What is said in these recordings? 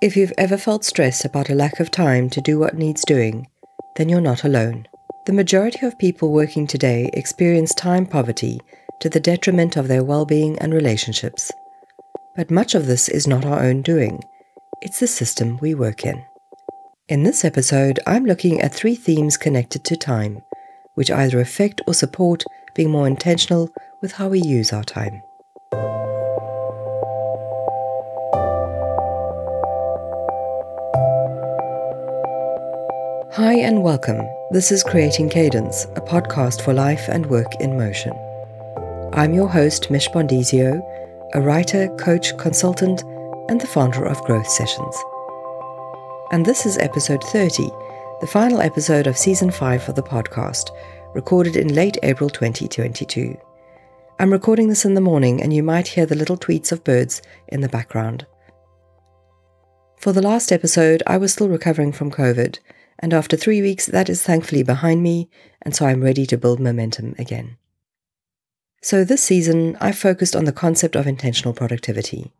If you've ever felt stressed about a lack of time to do what needs doing, then you're not alone. The majority of people working today experience time poverty to the detriment of their well being and relationships. But much of this is not our own doing, it's the system we work in. In this episode, I'm looking at three themes connected to time, which either affect or support being more intentional with how we use our time. Hi and welcome. This is Creating Cadence, a podcast for life and work in motion. I'm your host, Mish Bondizio, a writer, coach, consultant, and the founder of Growth Sessions. And this is episode 30, the final episode of season 5 of the podcast, recorded in late April 2022. I'm recording this in the morning, and you might hear the little tweets of birds in the background. For the last episode, I was still recovering from COVID and after three weeks, that is thankfully behind me, and so I'm ready to build momentum again. So this season, I focused on the concept of intentional productivity,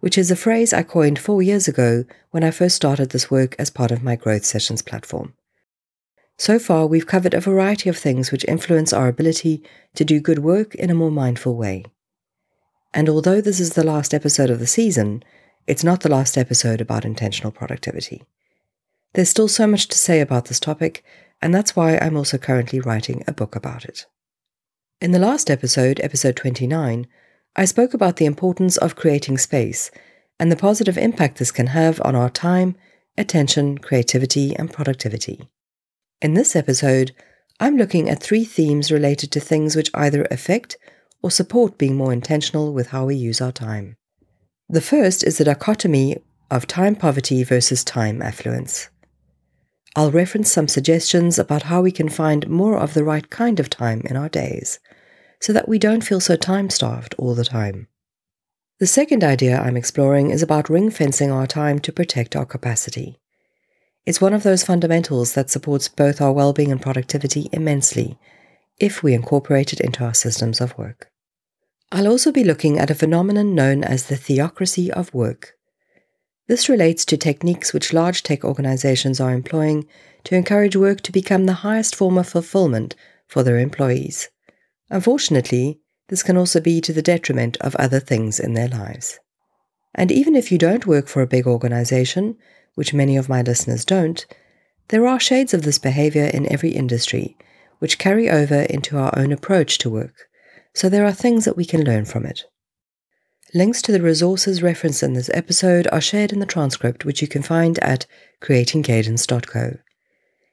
which is a phrase I coined four years ago when I first started this work as part of my Growth Sessions platform. So far, we've covered a variety of things which influence our ability to do good work in a more mindful way. And although this is the last episode of the season, it's not the last episode about intentional productivity. There's still so much to say about this topic, and that's why I'm also currently writing a book about it. In the last episode, episode 29, I spoke about the importance of creating space and the positive impact this can have on our time, attention, creativity, and productivity. In this episode, I'm looking at three themes related to things which either affect or support being more intentional with how we use our time. The first is the dichotomy of time poverty versus time affluence. I'll reference some suggestions about how we can find more of the right kind of time in our days so that we don't feel so time starved all the time. The second idea I'm exploring is about ring fencing our time to protect our capacity. It's one of those fundamentals that supports both our well being and productivity immensely if we incorporate it into our systems of work. I'll also be looking at a phenomenon known as the theocracy of work. This relates to techniques which large tech organizations are employing to encourage work to become the highest form of fulfillment for their employees. Unfortunately, this can also be to the detriment of other things in their lives. And even if you don't work for a big organization, which many of my listeners don't, there are shades of this behavior in every industry, which carry over into our own approach to work. So there are things that we can learn from it. Links to the resources referenced in this episode are shared in the transcript, which you can find at creatingcadence.co.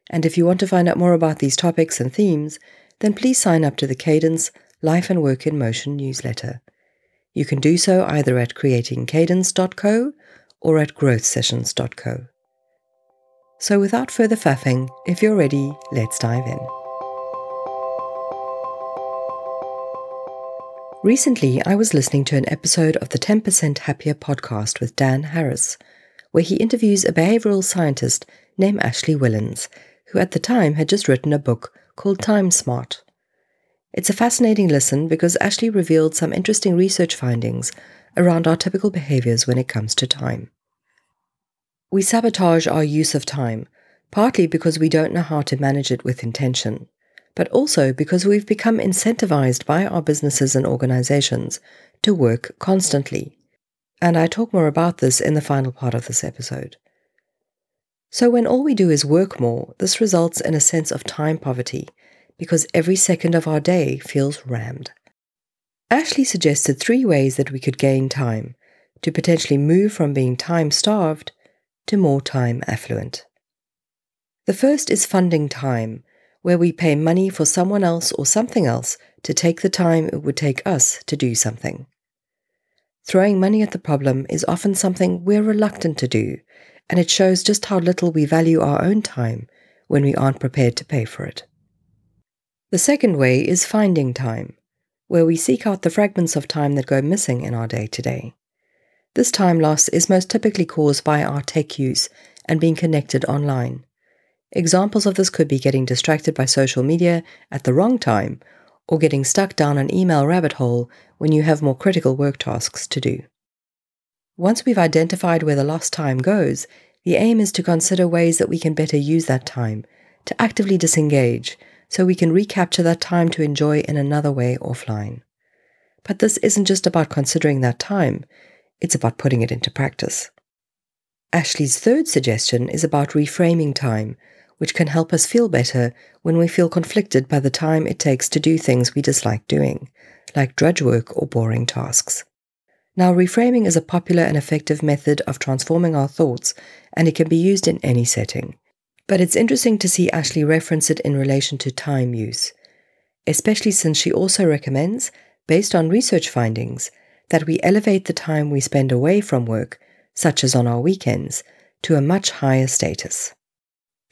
And if you want to find out more about these topics and themes, then please sign up to the Cadence Life and Work in Motion newsletter. You can do so either at creatingcadence.co or at growthsessions.co. So without further faffing, if you're ready, let's dive in. Recently, I was listening to an episode of the 10% Happier podcast with Dan Harris, where he interviews a behavioral scientist named Ashley Whillans, who at the time had just written a book called Time Smart. It's a fascinating listen because Ashley revealed some interesting research findings around our typical behaviors when it comes to time. We sabotage our use of time, partly because we don't know how to manage it with intention but also because we've become incentivized by our businesses and organizations to work constantly. And I talk more about this in the final part of this episode. So, when all we do is work more, this results in a sense of time poverty because every second of our day feels rammed. Ashley suggested three ways that we could gain time to potentially move from being time starved to more time affluent. The first is funding time, where we pay money for someone else or something else to take the time it would take us to do something. Throwing money at the problem is often something we're reluctant to do, and it shows just how little we value our own time when we aren't prepared to pay for it. The second way is finding time, where we seek out the fragments of time that go missing in our day to day. This time loss is most typically caused by our tech use and being connected online. Examples of this could be getting distracted by social media at the wrong time or getting stuck down an email rabbit hole when you have more critical work tasks to do. Once we've identified where the lost time goes, the aim is to consider ways that we can better use that time, to actively disengage, so we can recapture that time to enjoy in another way offline. But this isn't just about considering that time, it's about putting it into practice. Ashley's third suggestion is about reframing time, which can help us feel better when we feel conflicted by the time it takes to do things we dislike doing, like drudge work or boring tasks. Now, reframing is a popular and effective method of transforming our thoughts, and it can be used in any setting. But it's interesting to see Ashley reference it in relation to time use, especially since she also recommends, based on research findings, that we elevate the time we spend away from work, such as on our weekends, to a much higher status.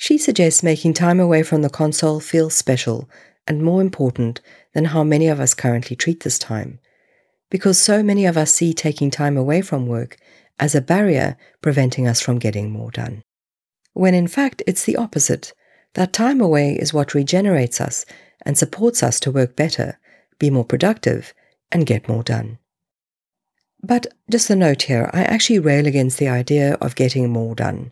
She suggests making time away from the console feel special and more important than how many of us currently treat this time because so many of us see taking time away from work as a barrier preventing us from getting more done. When in fact, it's the opposite. That time away is what regenerates us and supports us to work better, be more productive, and get more done. But just a note here I actually rail against the idea of getting more done.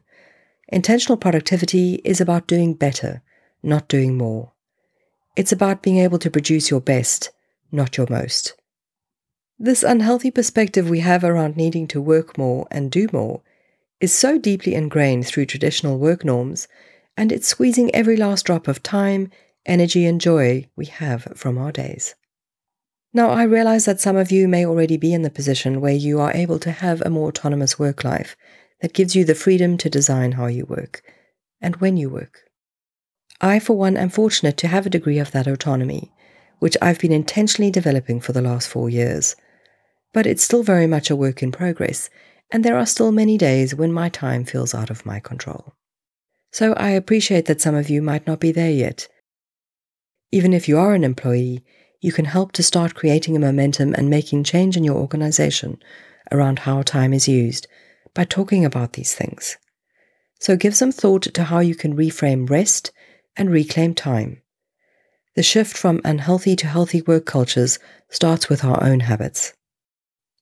Intentional productivity is about doing better, not doing more. It's about being able to produce your best, not your most. This unhealthy perspective we have around needing to work more and do more is so deeply ingrained through traditional work norms, and it's squeezing every last drop of time, energy, and joy we have from our days. Now, I realize that some of you may already be in the position where you are able to have a more autonomous work life that gives you the freedom to design how you work and when you work. I, for one, am fortunate to have a degree of that autonomy, which I've been intentionally developing for the last four years but it's still very much a work in progress, and there are still many days when my time feels out of my control. So I appreciate that some of you might not be there yet. Even if you are an employee, you can help to start creating a momentum and making change in your organization around how time is used by talking about these things. So give some thought to how you can reframe rest and reclaim time. The shift from unhealthy to healthy work cultures starts with our own habits.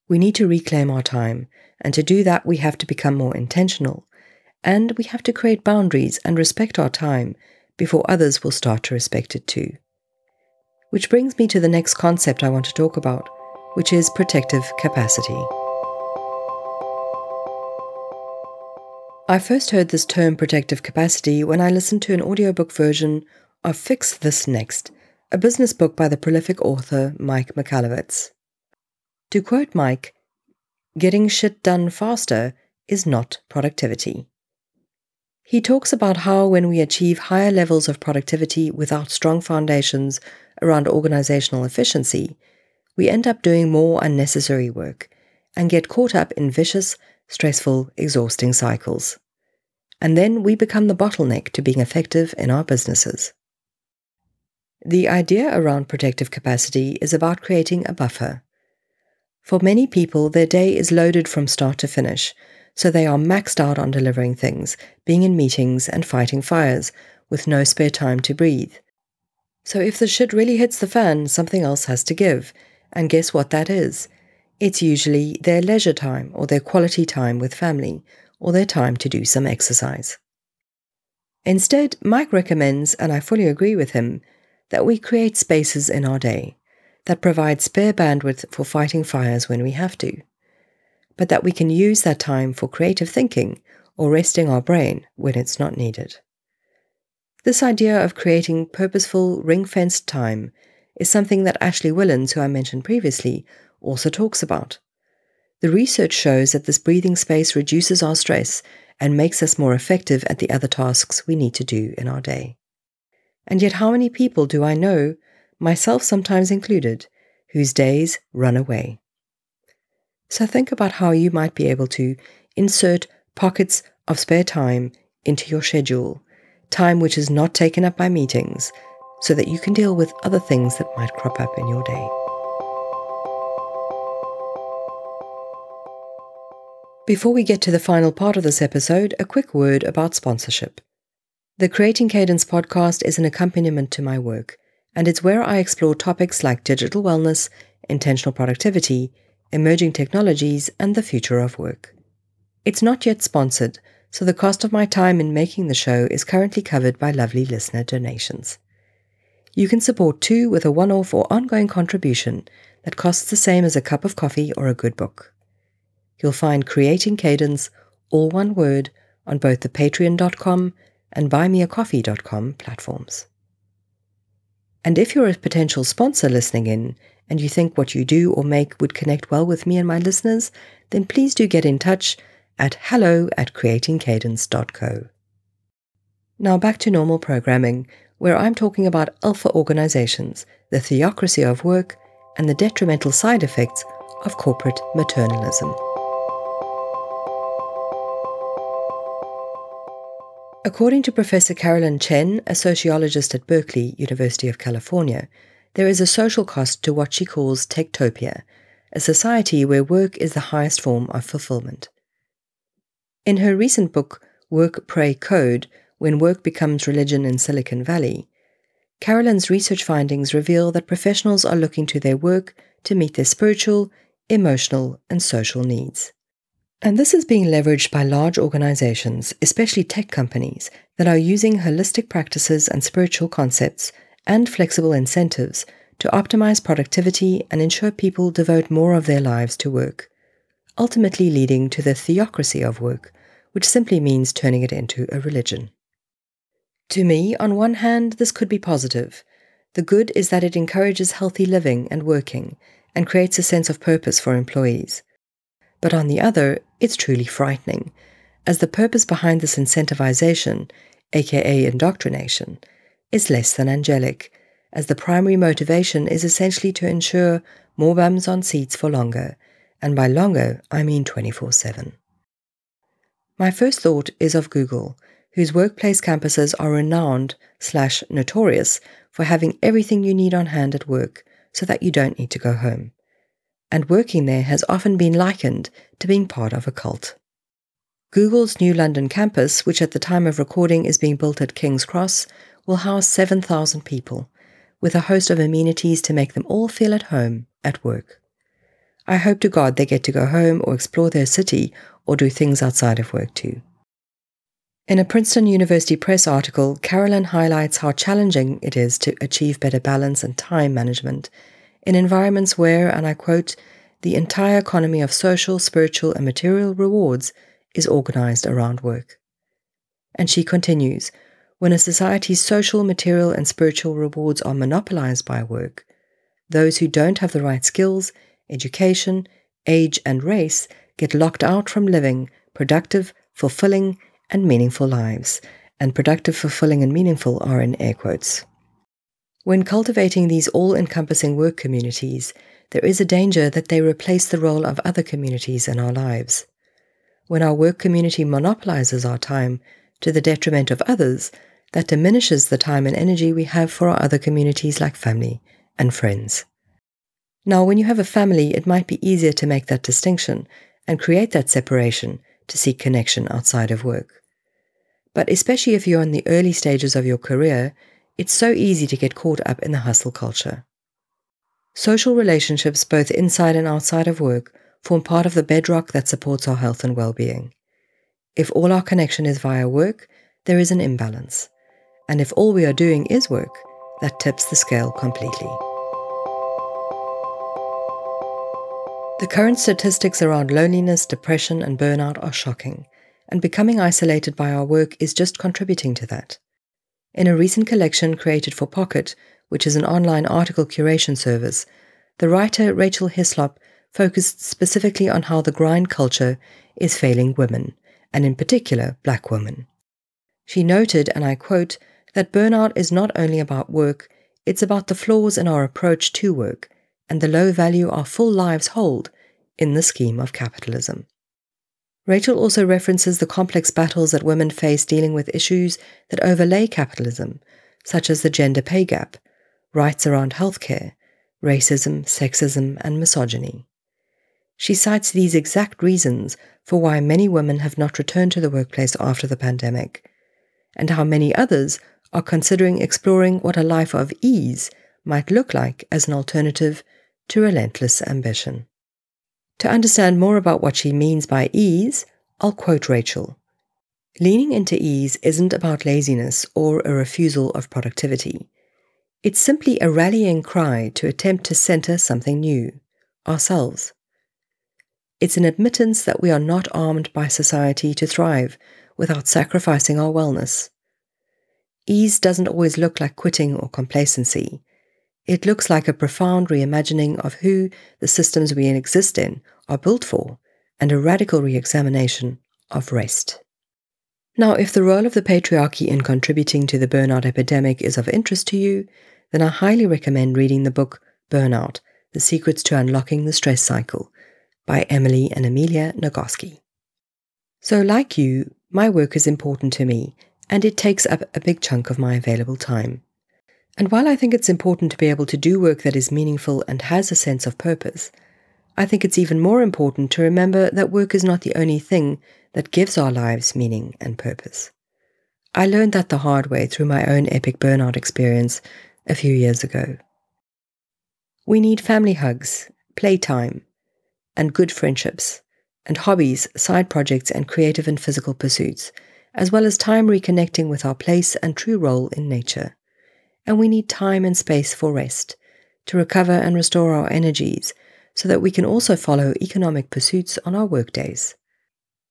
We need to reclaim our time, and to do that, we have to become more intentional. And we have to create boundaries and respect our time before others will start to respect it too. Which brings me to the next concept I want to talk about, which is protective capacity. I first heard this term protective capacity when I listened to an audiobook version of Fix This Next, a business book by the prolific author Mike Michalowicz. To quote Mike, getting shit done faster is not productivity. He talks about how when we achieve higher levels of productivity without strong foundations around organizational efficiency, we end up doing more unnecessary work and get caught up in vicious, stressful, exhausting cycles. And then we become the bottleneck to being effective in our businesses. The idea around protective capacity is about creating a buffer for many people, their day is loaded from start to finish, so they are maxed out on delivering things, being in meetings, and fighting fires, with no spare time to breathe. So if the shit really hits the fan, something else has to give. And guess what that is? It's usually their leisure time or their quality time with family or their time to do some exercise. Instead, Mike recommends, and I fully agree with him, that we create spaces in our day that provide spare bandwidth for fighting fires when we have to, but that we can use that time for creative thinking or resting our brain when it's not needed. This idea of creating purposeful, ring fenced time is something that Ashley Whillans, who I mentioned previously, also talks about. The research shows that this breathing space reduces our stress and makes us more effective at the other tasks we need to do in our day. And yet, how many people do I know myself sometimes included, whose days run away. So think about how you might be able to insert pockets of spare time into your schedule, time which is not taken up by meetings, so that you can deal with other things that might crop up in your day. Before we get to the final part of this episode, a quick word about sponsorship. The Creating Cadence podcast is an accompaniment to my work and it's where I explore topics like digital wellness, intentional productivity, Emerging Technologies, and the Future of Work. It's not yet sponsored, so the cost of my time in making the show is currently covered by lovely listener donations. You can support too with a one off or ongoing contribution that costs the same as a cup of coffee or a good book. You'll find Creating Cadence, all one word, on both the patreon.com and buymeacoffee.com platforms. And if you're a potential sponsor listening in and you think what you do or make would connect well with me and my listeners, then please do get in touch at hello at creatingcadence.co. Now back to normal programming, where I'm talking about alpha organizations, the theocracy of work, and the detrimental side effects of corporate maternalism. According to Professor Carolyn Chen, a sociologist at Berkeley, University of California, there is a social cost to what she calls techtopia, a society where work is the highest form of fulfillment. In her recent book, Work, Pray, Code When Work Becomes Religion in Silicon Valley, Carolyn's research findings reveal that professionals are looking to their work to meet their spiritual, emotional, and social needs. And this is being leveraged by large organizations, especially tech companies, that are using holistic practices and spiritual concepts and flexible incentives to optimize productivity and ensure people devote more of their lives to work, ultimately leading to the theocracy of work, which simply means turning it into a religion. To me, on one hand, this could be positive. The good is that it encourages healthy living and working and creates a sense of purpose for employees. But on the other, it's truly frightening, as the purpose behind this incentivization, aka indoctrination, is less than angelic, as the primary motivation is essentially to ensure more bums on seats for longer, and by longer, I mean 24 7. My first thought is of Google, whose workplace campuses are renowned slash notorious for having everything you need on hand at work so that you don't need to go home and working there has often been likened to being part of a cult. Google's new London campus, which at the time of recording is being built at King's Cross, will house 7,000 people, with a host of amenities to make them all feel at home at work. I hope to God they get to go home or explore their city or do things outside of work too. In a Princeton University Press article, Carolyn highlights how challenging it is to achieve better balance and time management in environments where, and I quote, the entire economy of social, spiritual, and material rewards is organized around work. And she continues when a society's social, material, and spiritual rewards are monopolized by work, those who don't have the right skills, education, age, and race get locked out from living productive, fulfilling, and meaningful lives. And productive, fulfilling, and meaningful are in air quotes. When cultivating these all encompassing work communities, there is a danger that they replace the role of other communities in our lives. When our work community monopolizes our time to the detriment of others, that diminishes the time and energy we have for our other communities like family and friends. Now, when you have a family, it might be easier to make that distinction and create that separation to seek connection outside of work. But especially if you're in the early stages of your career, it's so easy to get caught up in the hustle culture. Social relationships, both inside and outside of work, form part of the bedrock that supports our health and well being. If all our connection is via work, there is an imbalance. And if all we are doing is work, that tips the scale completely. The current statistics around loneliness, depression, and burnout are shocking, and becoming isolated by our work is just contributing to that. In a recent collection created for Pocket, which is an online article curation service, the writer Rachel Hislop focused specifically on how the grind culture is failing women, and in particular black women. She noted, and I quote, that burnout is not only about work, it's about the flaws in our approach to work and the low value our full lives hold in the scheme of capitalism. Rachel also references the complex battles that women face dealing with issues that overlay capitalism, such as the gender pay gap, rights around healthcare, racism, sexism, and misogyny. She cites these exact reasons for why many women have not returned to the workplace after the pandemic, and how many others are considering exploring what a life of ease might look like as an alternative to relentless ambition. To understand more about what she means by ease, I'll quote Rachel. Leaning into ease isn't about laziness or a refusal of productivity. It's simply a rallying cry to attempt to center something new, ourselves. It's an admittance that we are not armed by society to thrive without sacrificing our wellness. Ease doesn't always look like quitting or complacency. It looks like a profound reimagining of who the systems we exist in are built for and a radical re examination of rest. Now, if the role of the patriarchy in contributing to the burnout epidemic is of interest to you, then I highly recommend reading the book Burnout The Secrets to Unlocking the Stress Cycle by Emily and Amelia Nagoski. So, like you, my work is important to me and it takes up a big chunk of my available time. And while I think it's important to be able to do work that is meaningful and has a sense of purpose, I think it's even more important to remember that work is not the only thing that gives our lives meaning and purpose. I learned that the hard way through my own epic burnout experience a few years ago. We need family hugs, playtime, and good friendships, and hobbies, side projects, and creative and physical pursuits as well as time reconnecting with our place and true role in nature. And we need time and space for rest, to recover and restore our energies, so that we can also follow economic pursuits on our workdays.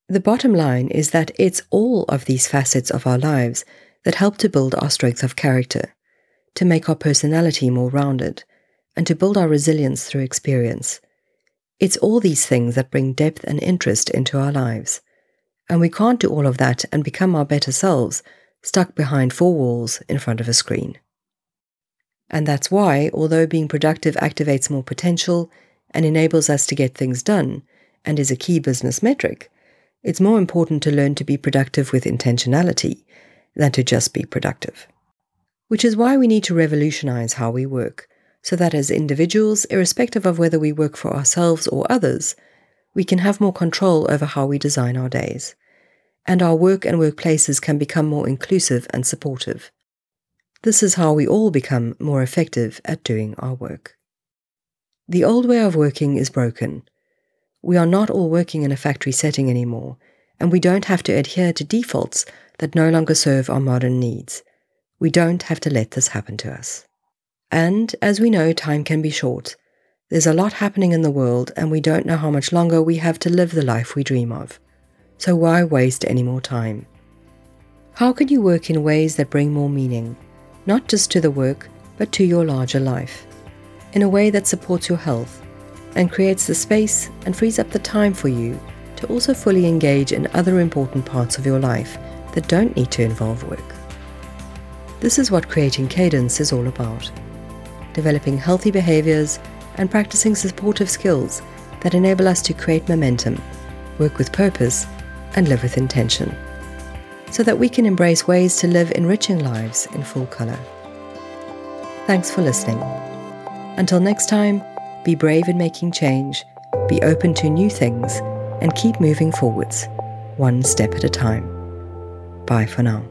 The bottom line is that it's all of these facets of our lives that help to build our strength of character, to make our personality more rounded, and to build our resilience through experience. It's all these things that bring depth and interest into our lives. And we can't do all of that and become our better selves stuck behind four walls in front of a screen. And that's why, although being productive activates more potential and enables us to get things done and is a key business metric, it's more important to learn to be productive with intentionality than to just be productive. Which is why we need to revolutionize how we work, so that as individuals, irrespective of whether we work for ourselves or others, we can have more control over how we design our days, and our work and workplaces can become more inclusive and supportive. This is how we all become more effective at doing our work. The old way of working is broken. We are not all working in a factory setting anymore, and we don't have to adhere to defaults that no longer serve our modern needs. We don't have to let this happen to us. And as we know, time can be short, there's a lot happening in the world, and we don't know how much longer we have to live the life we dream of. So why waste any more time? How can you work in ways that bring more meaning, not just to the work, but to your larger life, in a way that supports your health and creates the space and frees up the time for you to also fully engage in other important parts of your life that don't need to involve work? This is what creating cadence is all about developing healthy behaviors and practicing supportive skills that enable us to create momentum, work with purpose, and live with intention, so that we can embrace ways to live enriching lives in full color. Thanks for listening. Until next time, be brave in making change, be open to new things, and keep moving forwards, one step at a time. Bye for now.